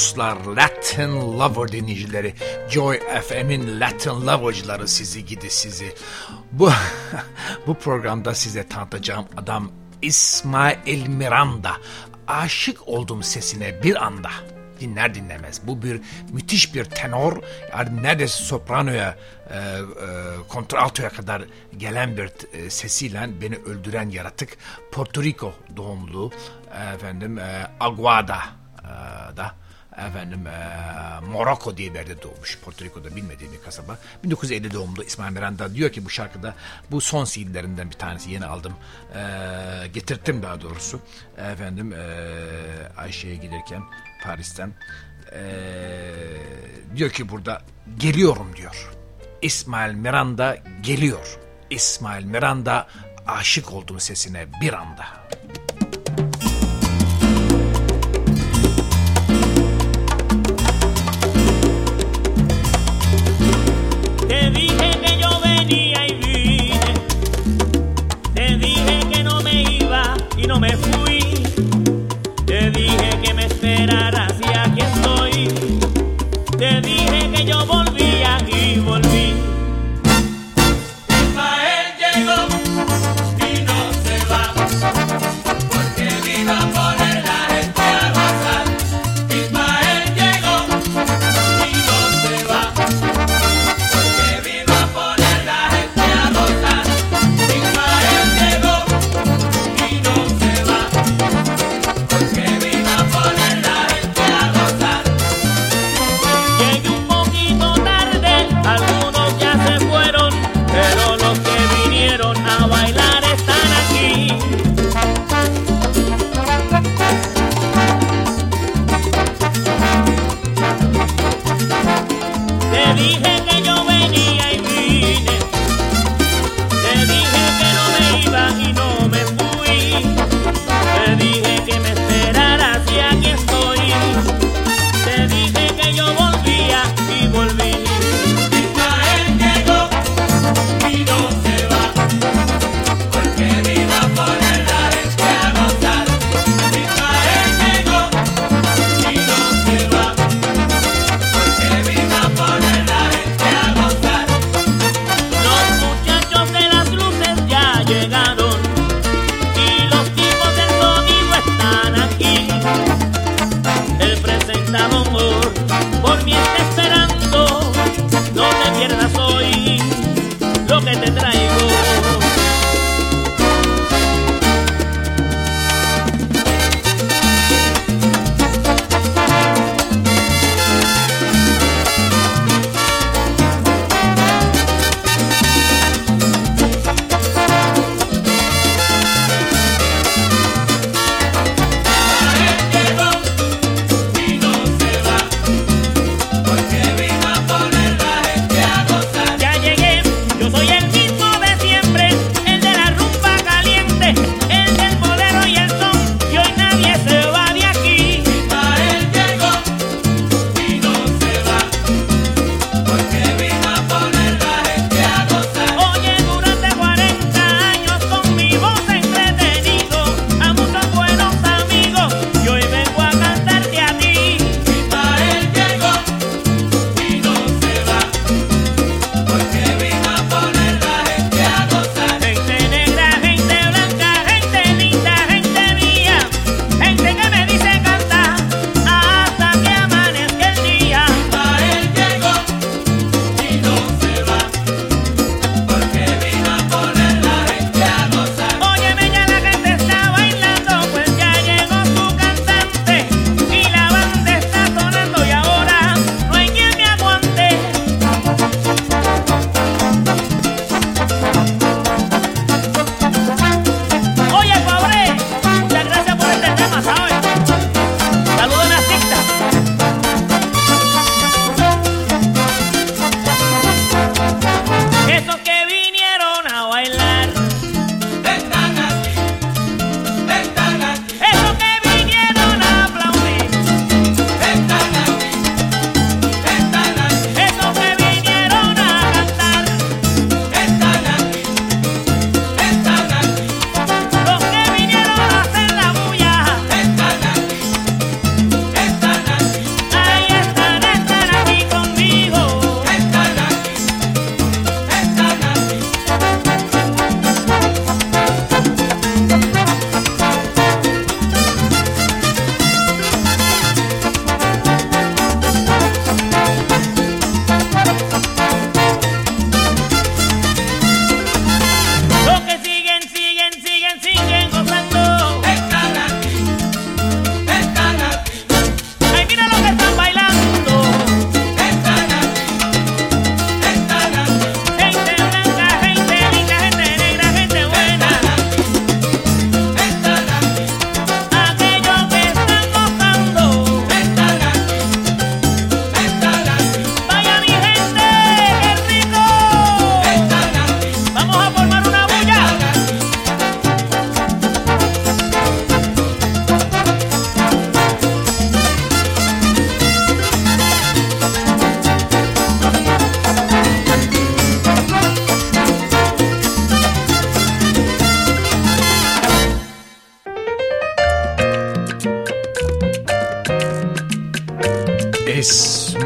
dostlar Latin Lover dinleyicileri. Joy FM'in Latin Lover'cıları sizi gidi sizi. Bu bu programda size tanıtacağım adam İsmail Miranda aşık oldum sesine bir anda. Dinler dinlemez. Bu bir müthiş bir tenor yani neredeyse sopranoya e, e, kontraltoya kadar gelen bir e, sesiyle beni öldüren yaratık Porto Rico doğumlu efendim e, Aguada e, da efendim e, Morocco diye bir yerde doğmuş. Porto Rico'da bilmediğim bir kasaba. 1950 doğumlu İsmail Miranda diyor ki bu şarkıda bu son CD'lerinden bir tanesi yeni aldım. E, getirttim daha doğrusu. Efendim e, Ayşe'ye giderken Paris'ten e, diyor ki burada geliyorum diyor. İsmail Miranda geliyor. İsmail Miranda aşık oldum sesine bir anda. No me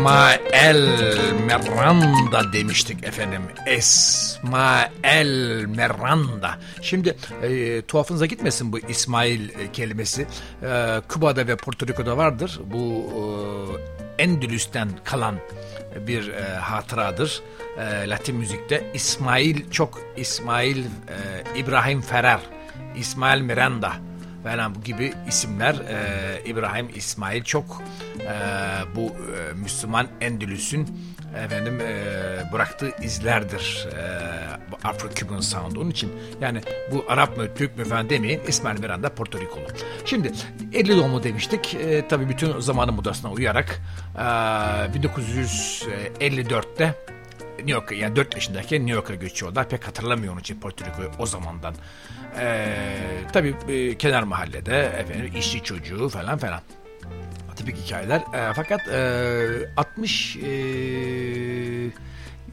İsmail Miranda demiştik efendim. İsmail Miranda. Şimdi e, tuhafınıza gitmesin bu İsmail e, kelimesi. E, Küba'da ve Porto Rico'da vardır. Bu e, Endülüs'ten kalan bir e, hatıradır. E, Latin müzikte İsmail çok İsmail e, İbrahim Ferrer, İsmail Miranda bu gibi isimler e, İbrahim İsmail çok e, bu e, Müslüman Endülüs'ün efendim e, bıraktığı izlerdir e, Afro-Cuban sound. Onun için yani bu Arap mı Türk mü falan demeyin İsmail Miranda Porto Rikolu. Şimdi 50 doğumlu demiştik. E, tabii bütün zamanı modasına uyarak e, 1954'te New York yani 4 yaşındayken New York'a göçüyorlar. Pek hatırlamıyor onun için Porto o zamandan. Ee, tabii e, kenar mahallede efendim işçi çocuğu falan falan. Tipik hikayeler. E, fakat e, 60 e,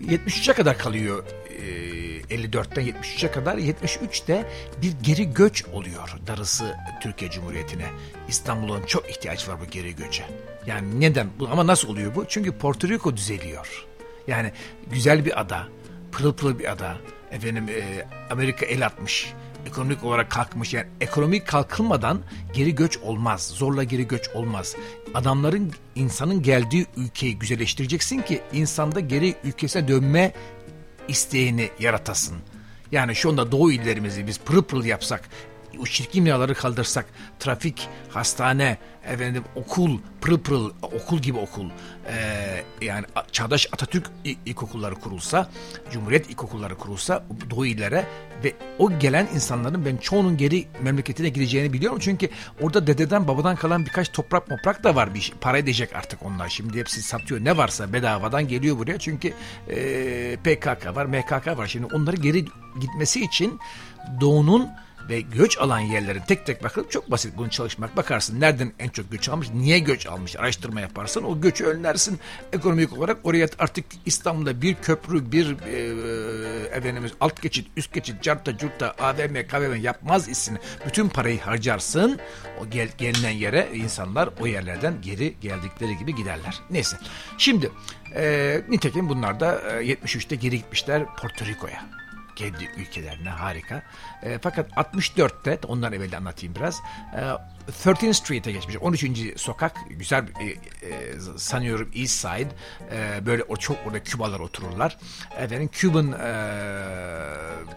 73'e kadar kalıyor e, 54'ten 73'e kadar 73'te bir geri göç oluyor darısı Türkiye Cumhuriyeti'ne. İstanbul'un çok ihtiyaç var bu geri göçe. Yani neden? Ama nasıl oluyor bu? Çünkü Porto Rico düzeliyor. Yani güzel bir ada, pırıl pırıl bir ada. Efendim e, Amerika el atmış ekonomik olarak kalkmış. Yani ekonomik kalkılmadan geri göç olmaz. Zorla geri göç olmaz. Adamların, insanın geldiği ülkeyi güzelleştireceksin ki insanda geri ülkesine dönme isteğini yaratasın. Yani şu anda doğu illerimizi biz pırıl pırıl yapsak, o çirkin binaları kaldırsak, trafik, hastane, efendim okul, pırıl pırıl okul gibi okul, e, yani çağdaş Atatürk ilkokulları kurulsa, Cumhuriyet ilkokulları kurulsa Doğu illere ve o gelen insanların ben çoğunun geri memleketine gideceğini biliyorum. Çünkü orada dededen babadan kalan birkaç toprak toprak da var. Bir şey, para edecek artık onlar. Şimdi hepsi satıyor. Ne varsa bedavadan geliyor buraya. Çünkü e, PKK var, MKK var. Şimdi onları geri gitmesi için Doğu'nun ve göç alan yerlerin tek tek bakıp çok basit bunu çalışmak. Bakarsın nereden en çok göç almış, niye göç almış araştırma yaparsın. O göçü önlersin ekonomik olarak. Oraya artık İstanbul'da bir köprü, bir e, efendimiz alt geçit, üst geçit, carta, curta, AVM, KVM yapmaz isini. Bütün parayı harcarsın. O gel, gelinen yere insanlar o yerlerden geri geldikleri gibi giderler. Neyse. Şimdi e, nitekim bunlar da e, 73'te geri gitmişler Porto Rico'ya kendi ülkelerine harika. E, fakat 64'te ondan evvel anlatayım biraz. E, 13 Street'e geçmiş. 13. sokak güzel e, e, sanıyorum East Side. E, böyle o çok orada Kübalar otururlar. Efendim Cuban e,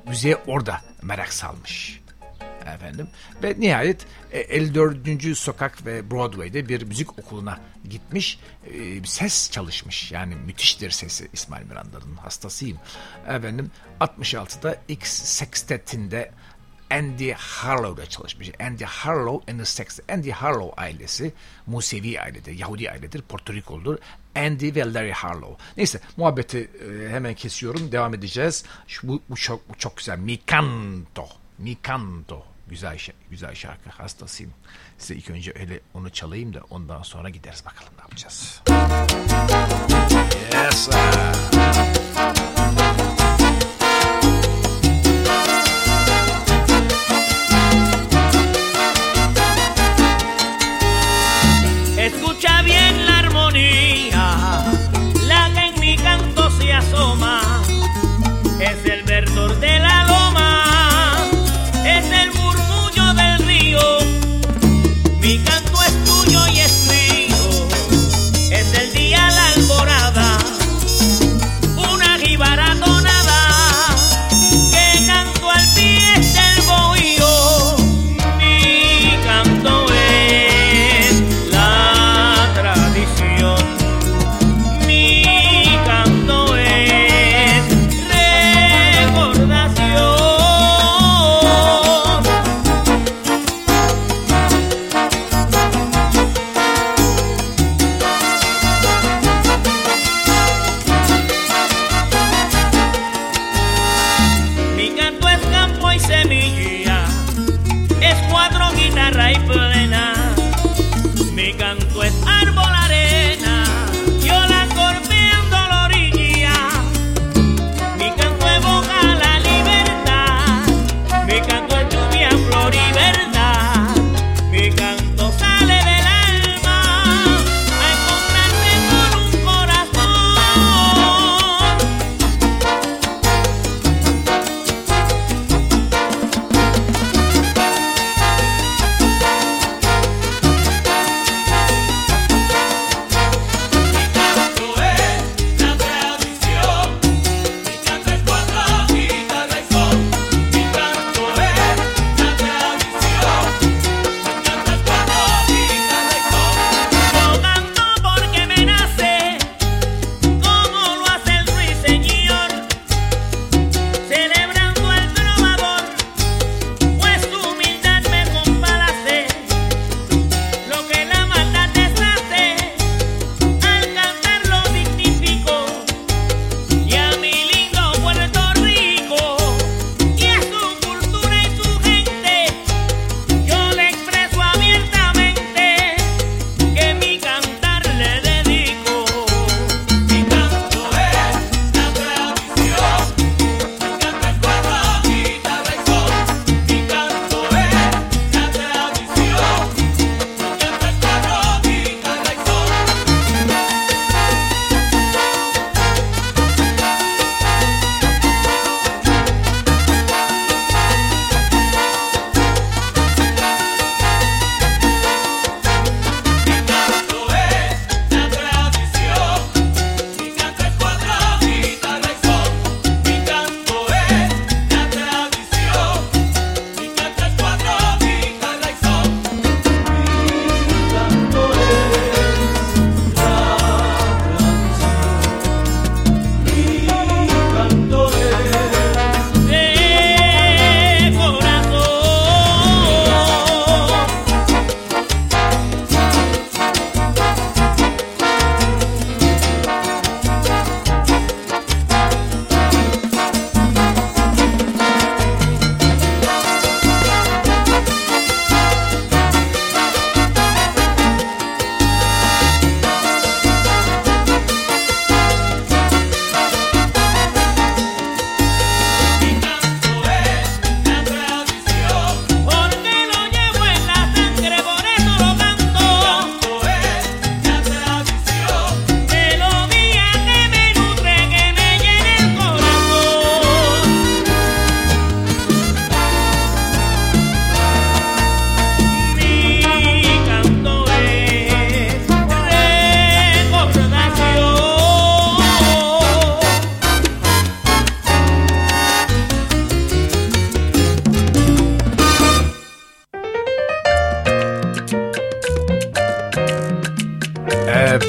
müziğe orada merak salmış efendim. Ve nihayet 54. E, sokak ve Broadway'de bir müzik okuluna gitmiş. E, ses çalışmış. Yani müthiştir sesi İsmail Miranda'nın hastasıyım. Efendim 66'da X Sextet'inde Andy Harlow'da çalışmış. Andy Harlow and the Sex. Andy Harlow ailesi Musevi ailedir, Yahudi ailedir, Porto Rikoludur. Andy ve Larry Harlow. Neyse muhabbeti e, hemen kesiyorum. Devam edeceğiz. Şu, bu, bu, çok, bu çok güzel. Mikanto. Mikanto. Güzel, güzel şarkı hastasıyım. Size ilk önce öyle onu çalayım da ondan sonra gideriz bakalım ne yapacağız. Yes sir.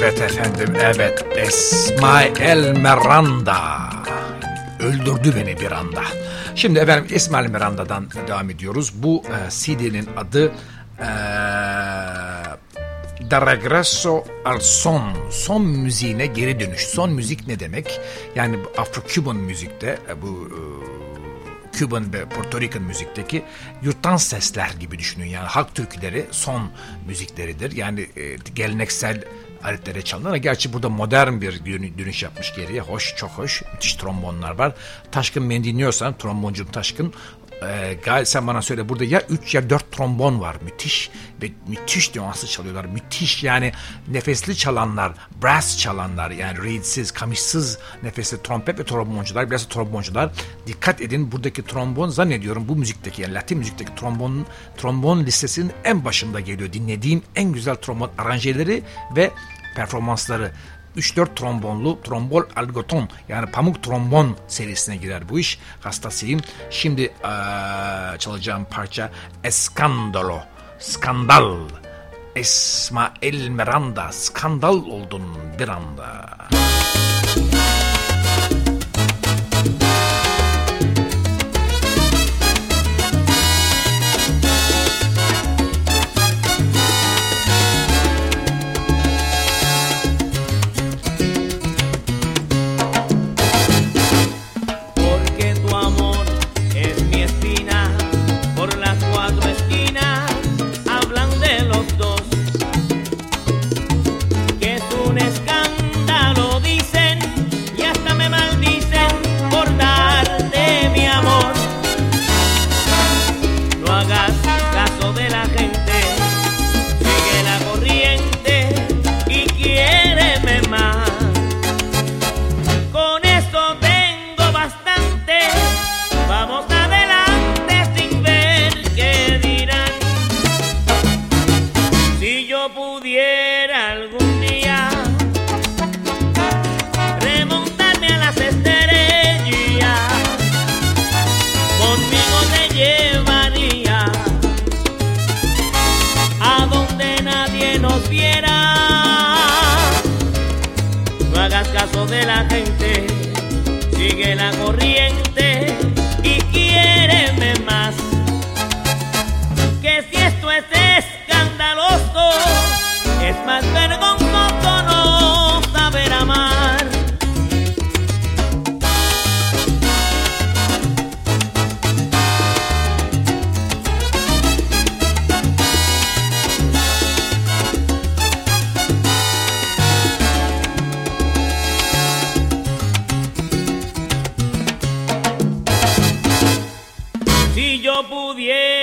Evet efendim, evet. İsmail Miranda. Öldürdü beni bir anda. Şimdi efendim İsmail Miranda'dan devam ediyoruz. Bu e, CD'nin adı e, De Regresso al Son. Son müziğine geri dönüş. Son müzik ne demek? Yani Afro-Cuban müzikte e, bu e, Cuban ve Porto Rican müzikteki yurttan sesler gibi düşünün. Yani halk türküleri son müzikleridir. Yani e, geleneksel aletlere çalınır ama gerçi burada modern bir dönüş yapmış geriye. Hoş, çok hoş. Müthiş trombonlar var. Taşkın beni dinliyorsan, tromboncum Taşkın e, Gal sen bana söyle burada ya 3 ya 4 trombon var müthiş ve müthiş nüanslı çalıyorlar müthiş yani nefesli çalanlar brass çalanlar yani reedsiz kamışsız nefesli trompet ve tromboncular biraz tromboncular dikkat edin buradaki trombon zannediyorum bu müzikteki yani Latin müzikteki trombon trombon listesinin en başında geliyor dinlediğim en güzel trombon aranjeleri ve performansları 3-4 trombonlu trombol algoton yani pamuk trombon serisine girer bu iş. Hastasıyım. Şimdi ee, çalacağım parça Eskandalo. Skandal. İsmail Miranda skandal oldun bir anda. ses pudiera.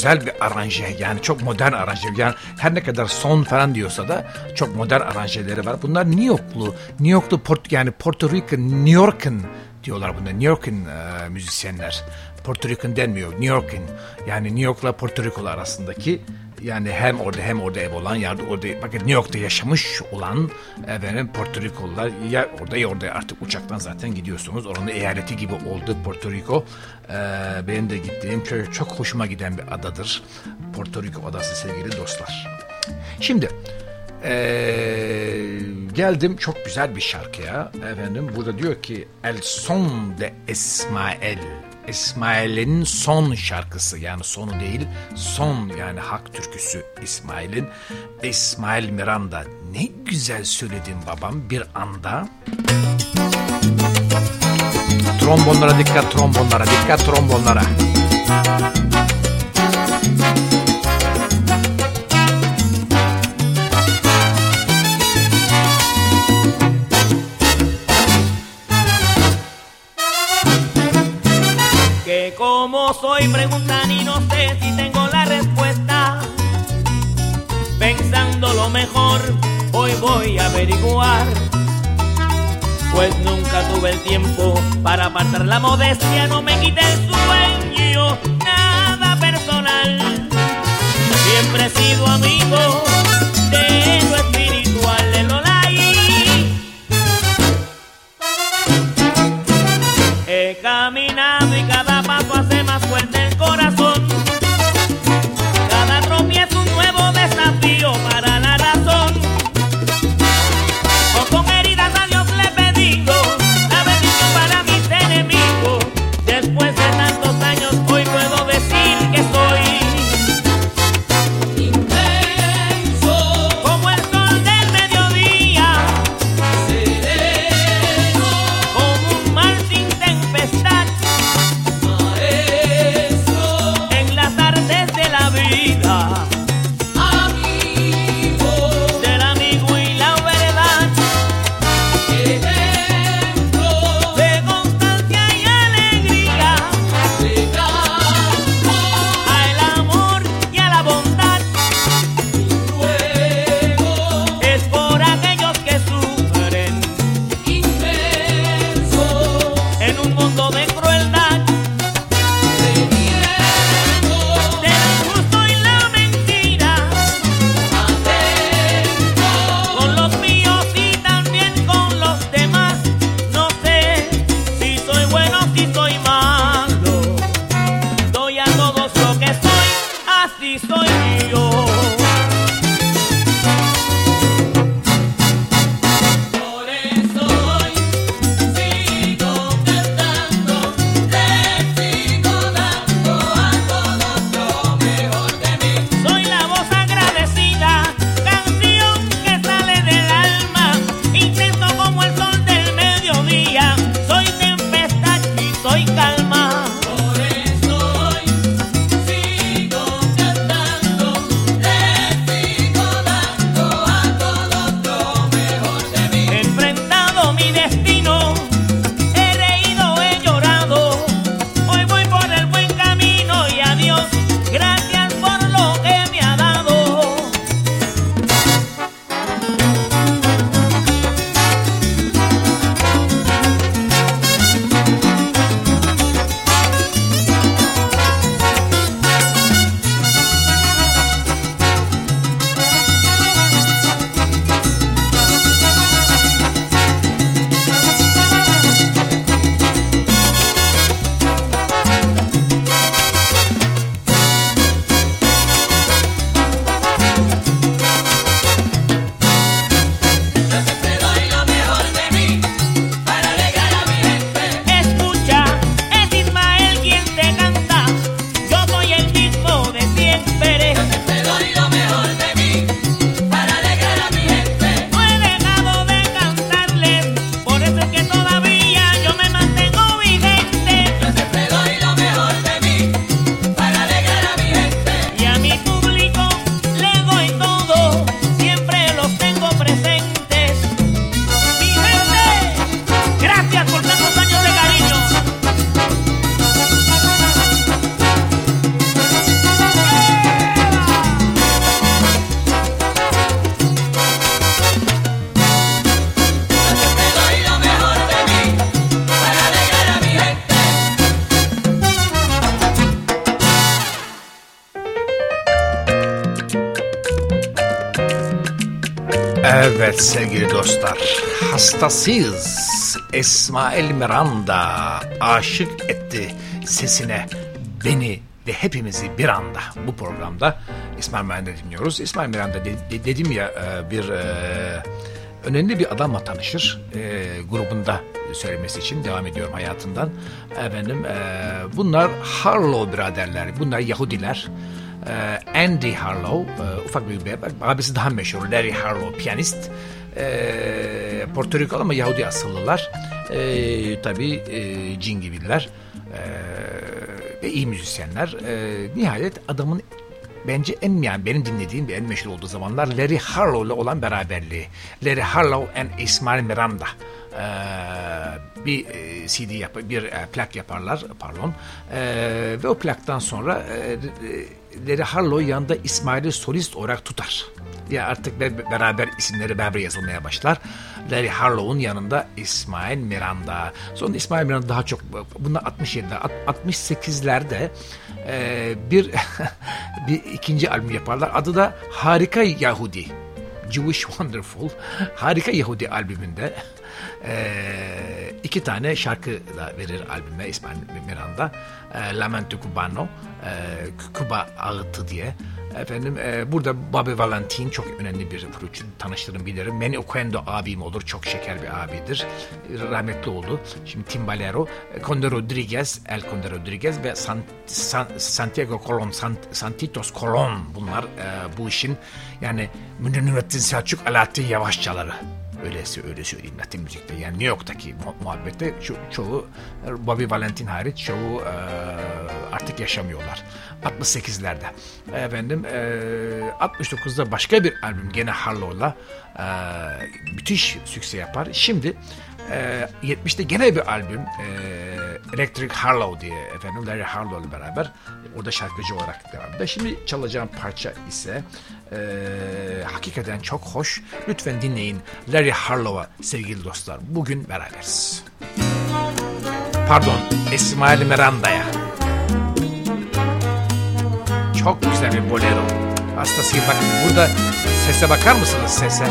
Güzel bir aranje yani çok modern aranje. Yani her ne kadar son falan diyorsa da çok modern aranjeleri var. Bunlar New Yorklu, New Yorklu Port, yani Porto Rico, New York'ın diyorlar bunda. New York'ın e, müzisyenler. Porto Rican denmiyor. New York'ın yani New York'la Porto Rico arasındaki yani hem orada hem orada ev olan ya orada bakın New York'ta yaşamış olan efendim Porto Rikolular ya orada ya orada artık uçaktan zaten gidiyorsunuz. Oranın eyaleti gibi oldu Porto Rico. Ee, benim de gittiğim çok, çok hoşuma giden bir adadır. Porto Rico adası sevgili dostlar. Şimdi ee, geldim çok güzel bir şarkıya efendim burada diyor ki El Son de İsmail İsmail'in son şarkısı yani sonu değil son yani hak türküsü İsmail'in. İsmail Miranda ne güzel söyledin babam bir anda. Trombonlara dikkat trombonlara dikkat trombonlara. como soy preguntan y no sé si tengo la respuesta. Pensando lo mejor, hoy voy a averiguar. Pues nunca tuve el tiempo para apartar la modestia, no me quité el sueño, nada personal. Siempre he sido amigo de lo Evet sevgili dostlar, hastasıyız. İsmail Miranda aşık etti sesine beni ve hepimizi bir anda bu programda İsmail Miranda dinliyoruz. İsmail Miranda de, de, dedim ya e, bir e, önemli bir adamla tanışır e, grubunda söylemesi için devam ediyorum hayatından. Efendim bunlar Harlow biraderler, bunlar Yahudiler. E, Andy Harlow, e, ufak bir bebek, abisi daha meşhur Larry Harlow, piyanist. E, Porto Rikolu ama Yahudi asıllılar. E, tabii e, cin gibiler. Ve iyi müzisyenler. Nihayet adamın bence en yani benim dinlediğim ve en meşhur olduğu zamanlar Larry Harlow ile olan beraberliği. Larry Harlow and Ismail Miranda ee, bir e, CD yap bir plak yaparlar pardon ee, ve o plaktan sonra Larry Harlow yanında İsmail'i solist olarak tutar. Ya artık beraber isimleri beraber yazılmaya başlar. Larry Harlow'un yanında İsmail Miranda. Sonra İsmail Miranda daha çok bunlar 67'de 68'lerde e, bir bir ikinci albüm yaparlar. Adı da Harika Yahudi. Jewish Wonderful Harika Yahudi albümünde e, iki tane şarkı da verir albüme İsmail Miranda. E, Lamento Cubano, e, Kuba Ağıtı diye. Efendim e, burada Bobby Valentin çok önemli bir flütçü tanıştırın bilirim. Manny Oquendo abim olur. Çok şeker bir abidir. Rahmetli oldu. Şimdi Timbalero, Conde Rodriguez, El Conde Rodriguez ve San, San, Santiago Colon, San, Santitos Colon bunlar e, bu işin yani Münir Nurettin Selçuk Alaaddin Yavaşçaları öylesi öyle söyleyeyim Latin müzikte yani New York'taki muhabbette ço çoğu Bobby Valentin hariç çoğu e, artık yaşamıyorlar. 68'lerde. Efendim e, 69'da başka bir albüm gene Harlow'la e, müthiş sükse yapar. Şimdi e, 70'te gene bir albüm e, Electric Harlow diye efendim Larry Harlow'la beraber orada şarkıcı olarak devam ediyor. Şimdi çalacağım parça ise e, hakikaten çok hoş. Lütfen dinleyin Larry Harlow'a sevgili dostlar. Bugün beraberiz. Pardon, İsmail Miranda'ya. Çok güzel bir bolero. Hastasıyım bakın burada sese bakar mısınız sese?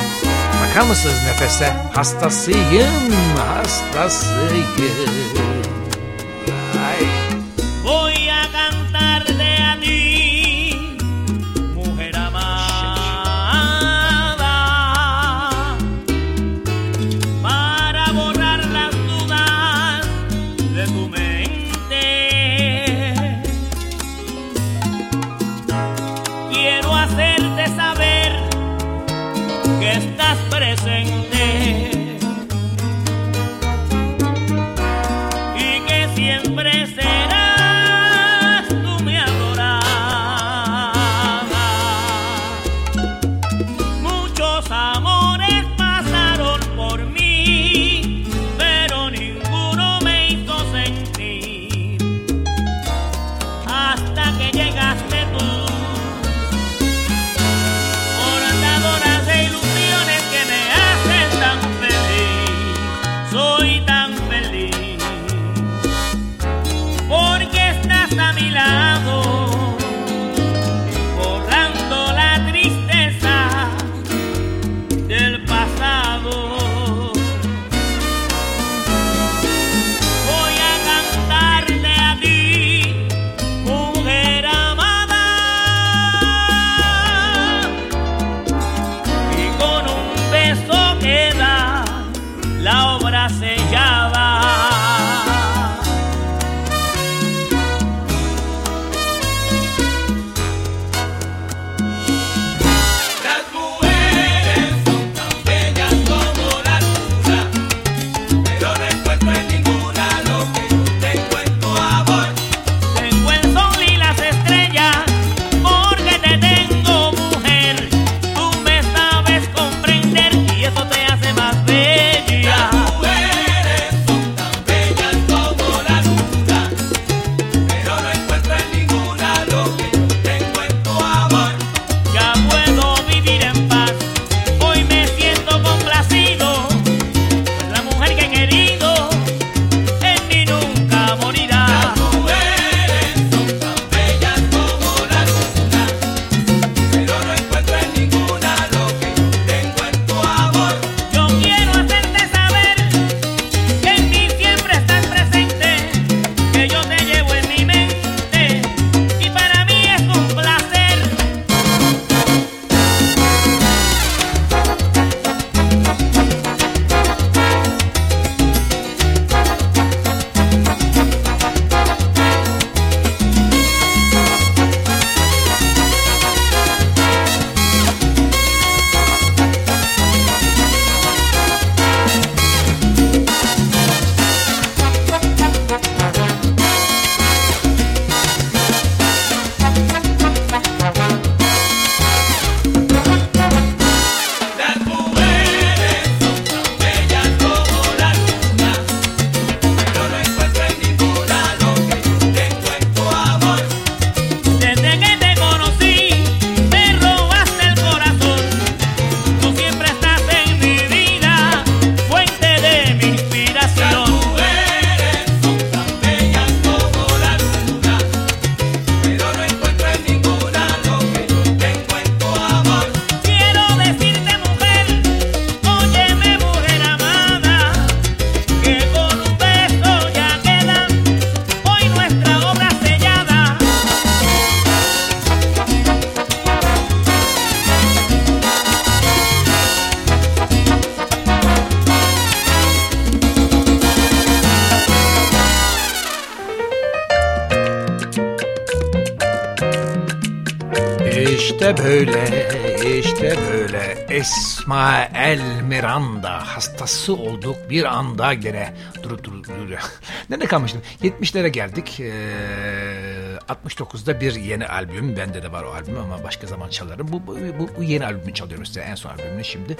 Bakar mısınız nefese? Hastasıyım, hastasıyım. İşte böyle, işte böyle İsmail Miranda hastası olduk bir anda gene. Dur dur dur. Nerede kalmıştım? 70'lere geldik. Ee, 69'da bir yeni albüm. Bende de var o albüm ama başka zaman çalarım. Bu, bu, bu, bu yeni albümü çalıyorum size. En son albümünü şimdi.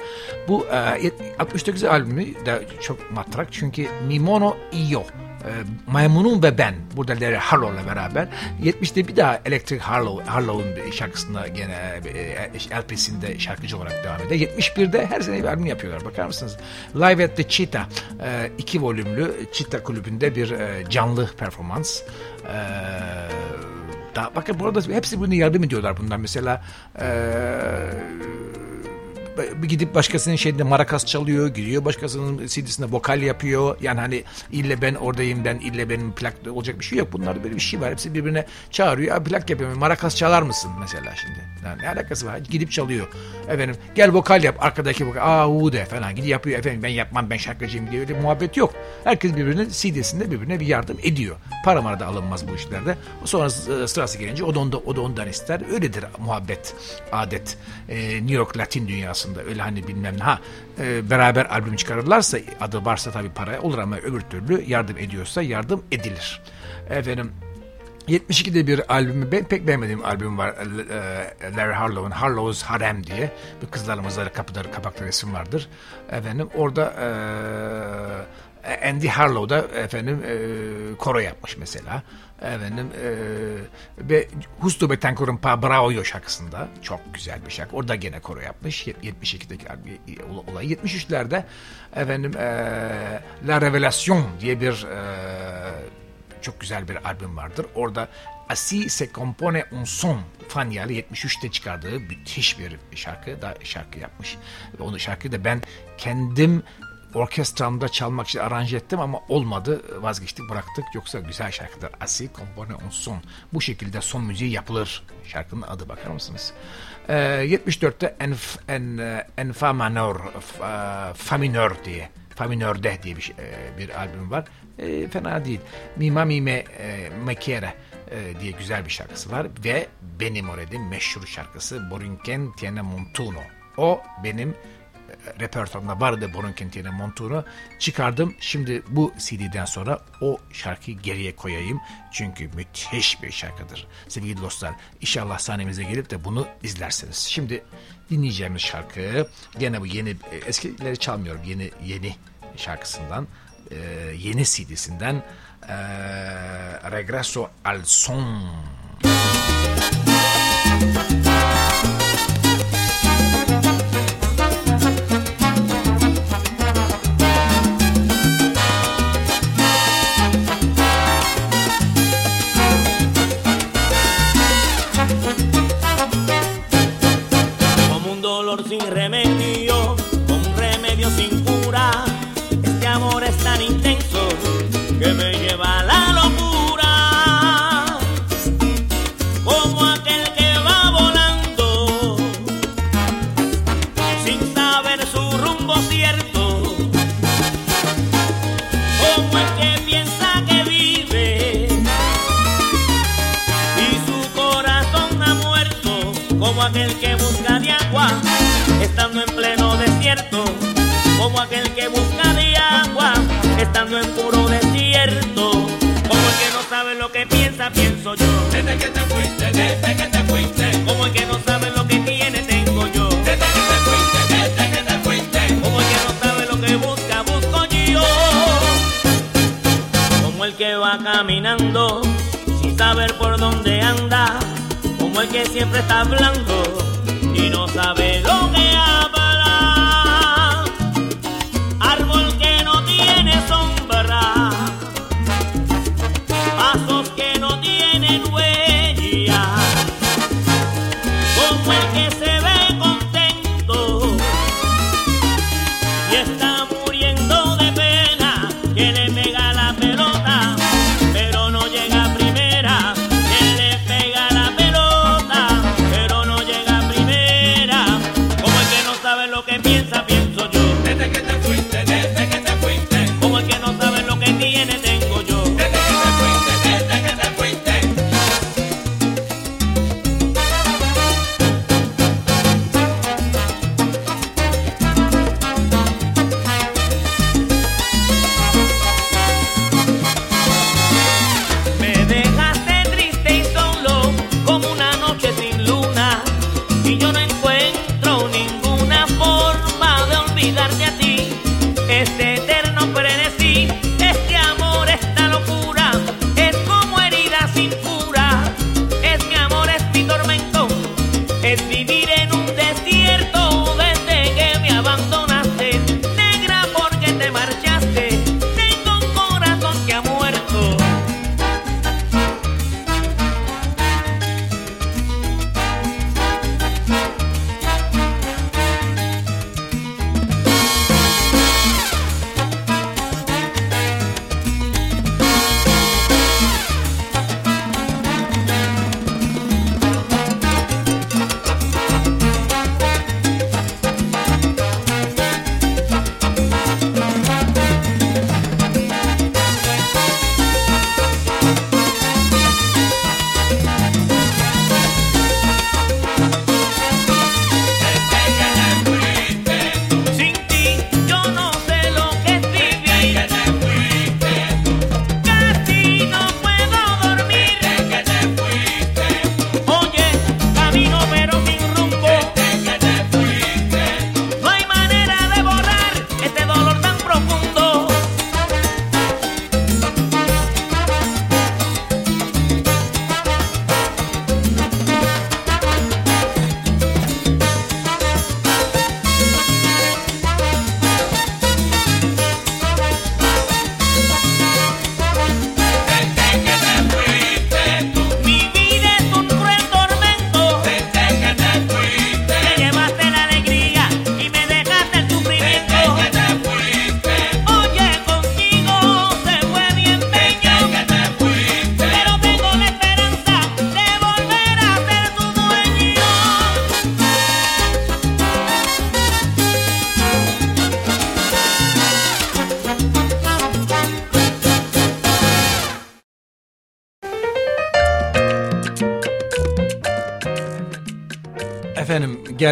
Bu e, 69 albümü de çok matrak çünkü Mimono Iyo e, Maymunum ve Ben burada Larry Harlow'la beraber 70'te bir daha Electric Harlow Harlow'un şarkısında gene e, LP'sinde şarkıcı olarak devam ediyor. 71'de her sene bir albüm yapıyorlar. Bakar mısınız? Live at the Cheetah e, iki volümlü Cheetah kulübünde bir e, canlı performans. E, daha, bakın burada hepsi bunu yardım ediyorlar bundan. Mesela eee gidip başkasının şeyinde marakas çalıyor, giriyor başkasının CD'sinde vokal yapıyor. Yani hani ille ben oradayım ben ille benim plak olacak bir şey yok. Bunlarda böyle bir şey var. Hepsi birbirine çağırıyor. Abi plak yapıyorum. Marakas çalar mısın mesela şimdi? Yani ne alakası var? Gidip çalıyor. Efendim gel vokal yap. Arkadaki vokal. Aa u de falan. Gidip yapıyor. Efendim ben yapmam ben şarkıcıyım diye öyle muhabbet yok. Herkes birbirinin CD'sinde birbirine bir yardım ediyor. Para mara da alınmaz bu işlerde. Sonra e, sırası gelince o da, onda, o da ondan ister. Öyledir muhabbet, adet. Ee, New York Latin dünyasında öyle hani bilmem ne. Ha e, beraber albüm çıkarırlarsa adı varsa tabii para olur ama öbür türlü yardım ediyorsa yardım edilir. Efendim 72'de bir albümü ben pek beğenmediğim albüm var e, Larry Harlow'un Harlow's Harem diye bir kızlarımızda kapıda kapakta resim vardır. Efendim orada e, Andy Harlow da efendim e, koro yapmış mesela. Efendim e, ve Husto Betancourt'un Pa Bravo şarkısında çok güzel bir şarkı. Orada gene koro yapmış. 72'deki olay. 73'lerde efendim e, La Revelation diye bir e, çok güzel bir albüm vardır. Orada Asi se compone un son Fanyalı 73'te çıkardığı müthiş bir şarkı da şarkı yapmış. Ve onu şarkıyı da ben kendim orkestramda çalmak için aranje ettim ama olmadı. Vazgeçtik bıraktık. Yoksa güzel şarkıdır. Asi compone un son. Bu şekilde son müziği yapılır. Şarkının adı bakar mısınız? Ee, 74'te Enf, en, Enfa Minor, Fa Minor diye Fa Minor'de diye bir, e, bir albüm var. E, fena değil. Mima Mime e, Mekere e, diye güzel bir şarkısı var ve benim orada meşhur şarkısı Borinquen Tiene Montuno. O benim repertuarımda vardı Boronken Montuno. Çıkardım. Şimdi bu CD'den sonra o şarkıyı geriye koyayım. Çünkü müthiş bir şarkıdır. Sevgili dostlar inşallah sahnemize gelip de bunu izlersiniz. Şimdi dinleyeceğimiz şarkı gene bu yeni eskileri çalmıyorum. Yeni yeni şarkısından e, yeni CD'sinden e, Regreso al Son.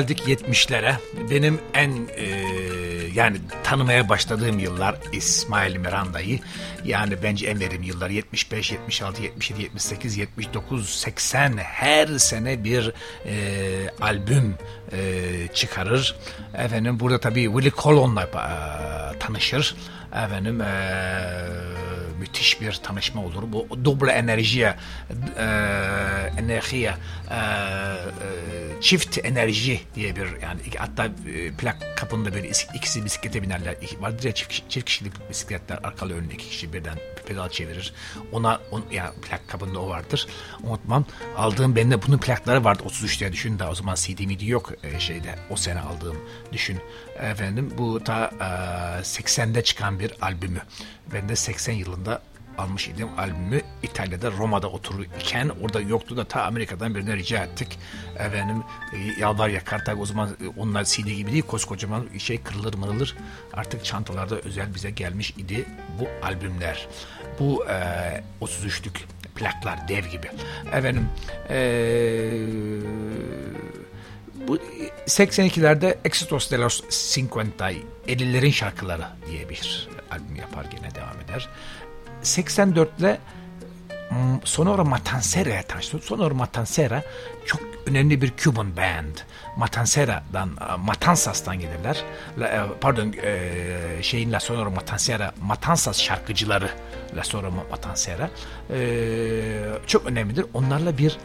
Geldik 70'lere. Benim en e, yani tanımaya başladığım yıllar İsmail Miranda'yı. Yani bence en verimli yıllar 75, 76, 77, 78, 79, 80 her sene bir e, albüm e, çıkarır. Efendim burada tabii Willie Colon'la e, tanışır. Efendim eee müthiş bir tanışma olur. Bu doble enerjiye, e, enerjiye, e, e, çift enerji diye bir yani hatta e, plak kapında böyle ikisi bisiklete binerler. Vardır ya çift, çift kişilik bisikletler arkalı önlü iki kişi birden pedal çevirir. Ona on, yani plak kabında o vardır. Unutmam. Aldığım bende bunun plakları vardı 33 diye düşün da o zaman CD midi yok e, şeyde o sene aldığım düşün. Efendim bu ta e, 80'de çıkan bir albümü. Ben de 80 yılında almış idim albümü İtalya'da Roma'da otururken orada yoktu da ta Amerika'dan birine rica ettik. Efendim e, yalvar yakar tabi o zaman onlar CD gibi değil koskocaman şey kırılır mırılır artık çantalarda özel bize gelmiş idi bu albümler. Bu e, 33'lük plaklar dev gibi. Efendim eee bu 82'lerde Exitos de los 50 50'lerin şarkıları diye bir albüm yapar gene devam eder. 84'le Sonora Matancera'ya tanıştım. Sonora Matancera çok önemli bir Cuban band. Matancera'dan, Matansas'tan gelirler. E, pardon, e, şeyin La Sonora Matancera, Matansas şarkıcıları La Sonora Matancera. E, çok önemlidir. Onlarla bir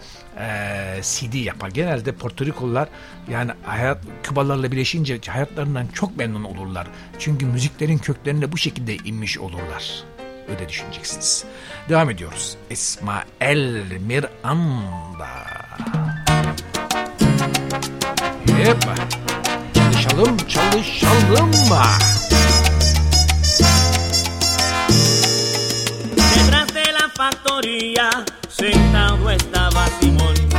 CD yapar. Genelde Porto Rikolular yani hayat Kübalarla birleşince hayatlarından çok memnun olurlar. Çünkü müziklerin köklerine bu şekilde inmiş olurlar öyle düşüneceksiniz. Devam ediyoruz. İsmail Miranda. Hep çalışalım çalışalım. Detrás de la factoría sentado estaba Simón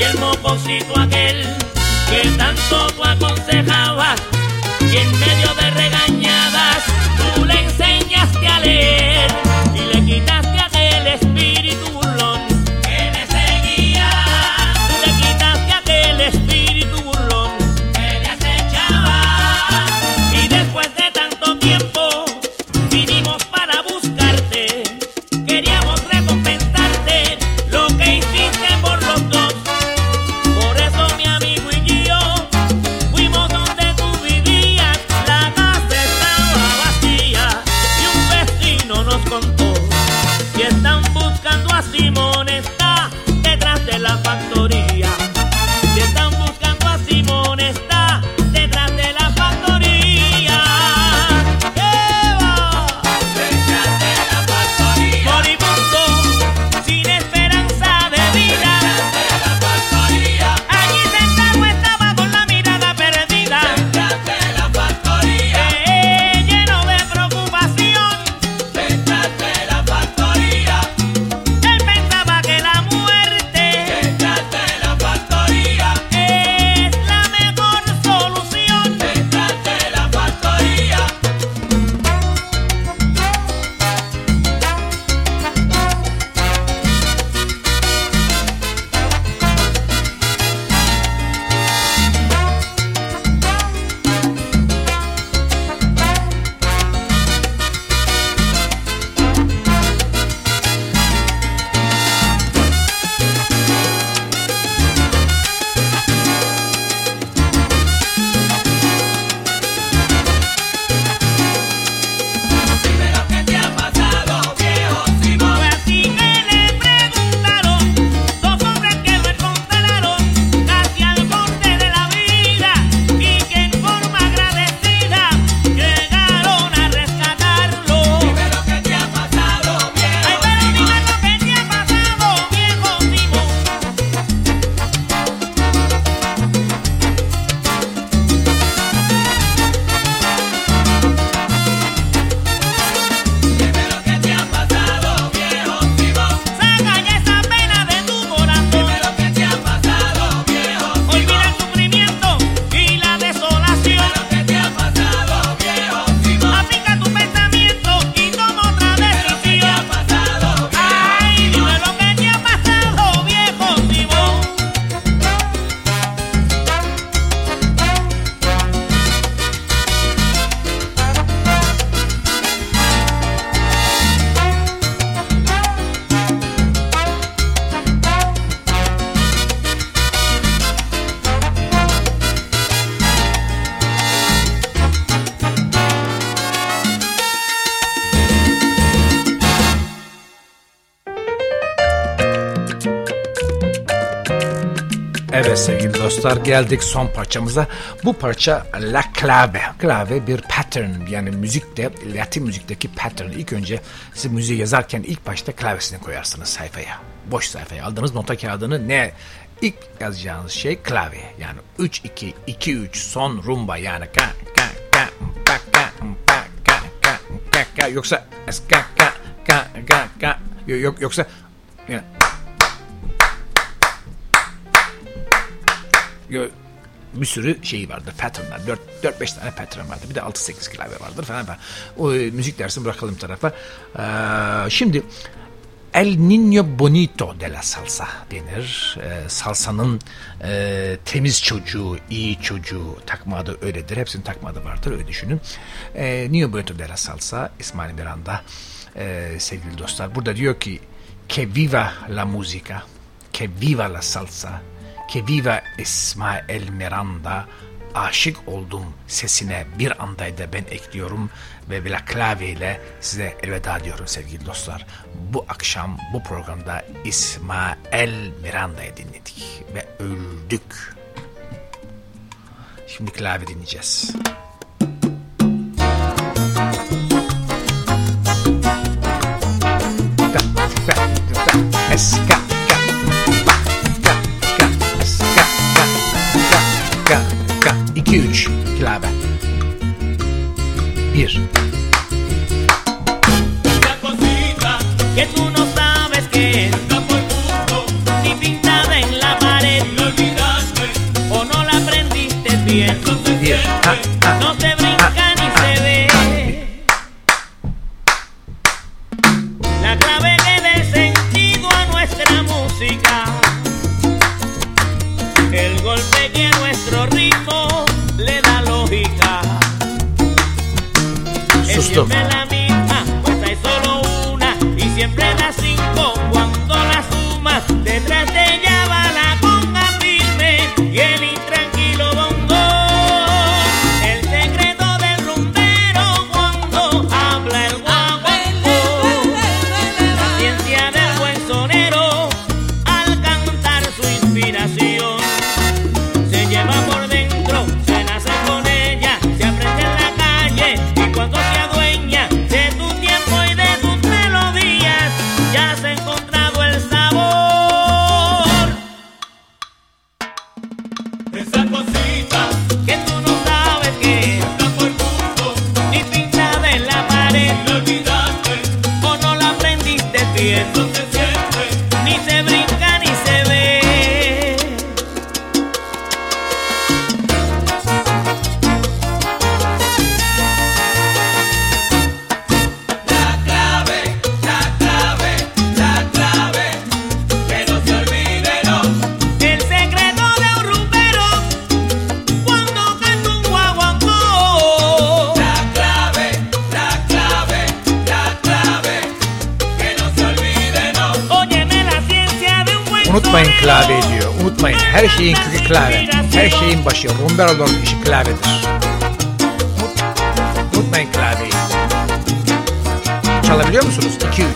y el mocosito aquel que tanto tú aconsejabas y en medio de regañadas tú le enseñaste a leer y le quitaste Evet sevgili dostlar geldik son parçamıza. Bu parça La Clave. Clave bir pattern yani müzikte Latin müzikteki pattern. İlk önce siz müziği yazarken ilk başta klavyesini koyarsınız sayfaya. Boş sayfaya aldığınız nota kağıdını ne ilk yazacağınız şey klavye. Yani 3 2 2 3 son rumba yani ka ka ka pa ka pa ka ka ka ka yoksa ka ka ka ka ka yok yoksa yani bir sürü şey vardır, patternlar. 4-5 tane pattern vardır. Bir de 6-8 klavye vardır falan. O e, müzik dersini bırakalım tarafa. Ee, şimdi El Niño Bonito de la Salsa denir. Ee, salsanın e, temiz çocuğu, iyi çocuğu takma adı öyledir. Hepsinin takma adı vardır öyle düşünün. Ee, Niño Bonito de la Salsa İsmail Miranda e, sevgili dostlar. Burada diyor ki que viva la música, que viva la salsa, que viva İsmail Miranda aşık oldum sesine bir andayda ben ekliyorum ve bila klavyeyle size elveda diyorum sevgili dostlar. Bu akşam bu programda İsmail Miranda'yı dinledik ve öldük. Şimdi klavye dinleyeceğiz. Eska Ka, 2 3 klavye. 1 Esa cosita que tú no sabes que es ni pintada en la pared lo olvidaste o no la aprendiste bien. Ah, ah. no se Unutmayın klavye diyor. Unutmayın. Her şeyin kökü klavye. Her şeyin başı. Rumbero'nun işi klavyedir. Unut- Unutmayın klavyeyi. Çalabiliyor musunuz? 2 3